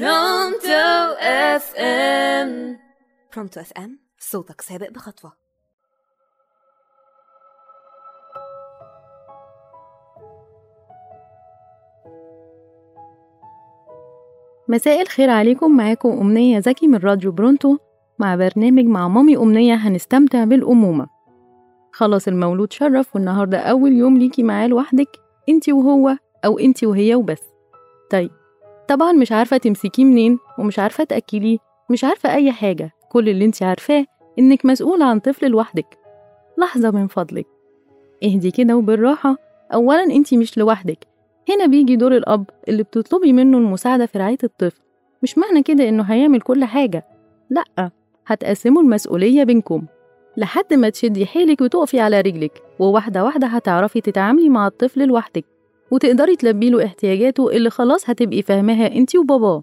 برونتو FM. برونتو FM صوتك سابق بخطوة. مساء الخير عليكم. معاكم أمنية زكي من راديو برونتو. مع برنامج مع مامي أمنية هنستمتع بالأمومة. خلاص المولود شرف والنهاردة أول يوم ليكي معاه لوحدك انتي وهو أو انتي وهي وبس. طيب طبعا مش عارفة تمسكيه منين ومش عارفة تأكليه مش عارفة أي حاجة. كل اللي انتي عارفاه إنك مسؤولة عن طفل لوحدك. لحظة من فضلك. اهدي كده وبالراحة. أولا انتي مش لوحدك. هنا بيجي دور الأب اللي بتطلبي منه المساعدة في رعاية الطفل. مش معنى كده إنه هيعمل كل حاجة. لأ هتقسموا المسؤولية بينكم. لحد ما تشدي حيلك وتقفي على رجلك وواحدة واحدة هتعرفي تتعاملي مع الطفل لوحدك. وتقدري تلبي له احتياجاته اللي خلاص هتبقي فاهماها انتي وباباه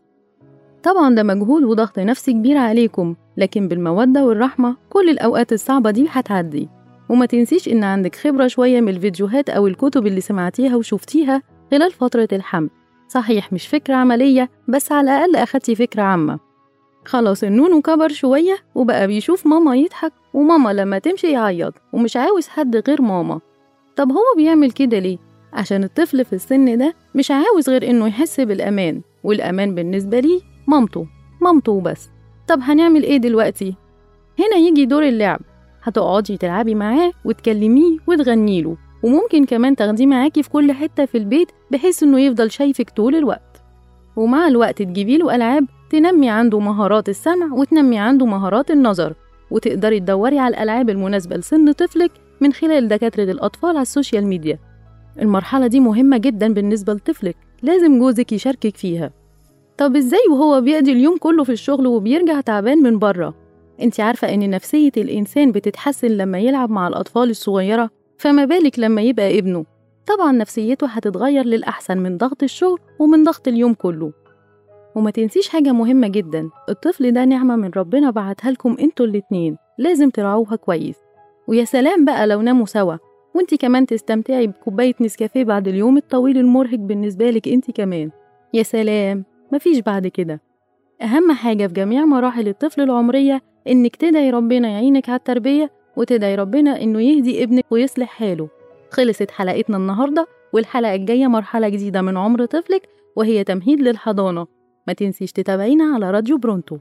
طبعا ده مجهود وضغط نفسي كبير عليكم لكن بالمودة والرحمة كل الأوقات الصعبة دي هتعدي. وما تنسيش إن عندك خبرة شوية من الفيديوهات أو الكتب اللي سمعتيها وشفتيها خلال فترة الحمل. صحيح مش فكرة عملية بس على الأقل أخدتي فكرة عامة. خلاص النونو كبر شوية وبقى بيشوف ماما يضحك وماما لما تمشي يعيط ومش عاوز حد غير ماما. طب هو بيعمل كده ليه؟ عشان الطفل في السن ده مش عاوز غير إنه يحس بالأمان والأمان بالنسبة ليه مامته مامته وبس. طب هنعمل إيه دلوقتي؟ هنا يجي دور اللعب. هتقعدي تلعبي معاه وتكلميه وتغنيله وممكن كمان تاخديه معاكي في كل حتة في البيت بحيث إنه يفضل شايفك طول الوقت. ومع الوقت تجيبيله ألعاب تنمي عنده مهارات السمع وتنمي عنده مهارات النظر. وتقدري تدوري على الألعاب المناسبة لسن طفلك من خلال دكاترة الأطفال على ال social media. المرحلة دي مهمة جدا بالنسبة لطفلك لازم جوزك يشاركك فيها. طب إزاي وهو بيقضي اليوم كله في الشغل وبيرجع تعبان من بره؟ أنت عارفة إن نفسية الإنسان بتتحسن لما يلعب مع الأطفال الصغيرة فما بالك لما يبقى ابنه. طبعا نفسيته هتتغير للأحسن من ضغط الشغل ومن ضغط اليوم كله. وما تنسيش حاجة مهمة جدا الطفل ده نعمة من ربنا بعتها لكم أنتوا الاتنين لازم ترعوها كويس. ويا سلام بقى لو ناموا سوا. وانتي كمان تستمتعي بكوباية نسكافيه بعد اليوم الطويل المرهق بالنسبة لك انتي كمان. يا سلام! مفيش بعد كده. أهم حاجة في جميع مراحل الطفل العمرية إنك تدعي ربنا يعينك على التربية وتدعي ربنا إنه يهدي ابنك ويصلح حاله. خلصت حلقتنا النهاردة والحلقة الجاية مرحلة جديدة من عمر طفلك وهي تمهيد للحضانة. ما تنسيش تتابعينا على راديو برونتو.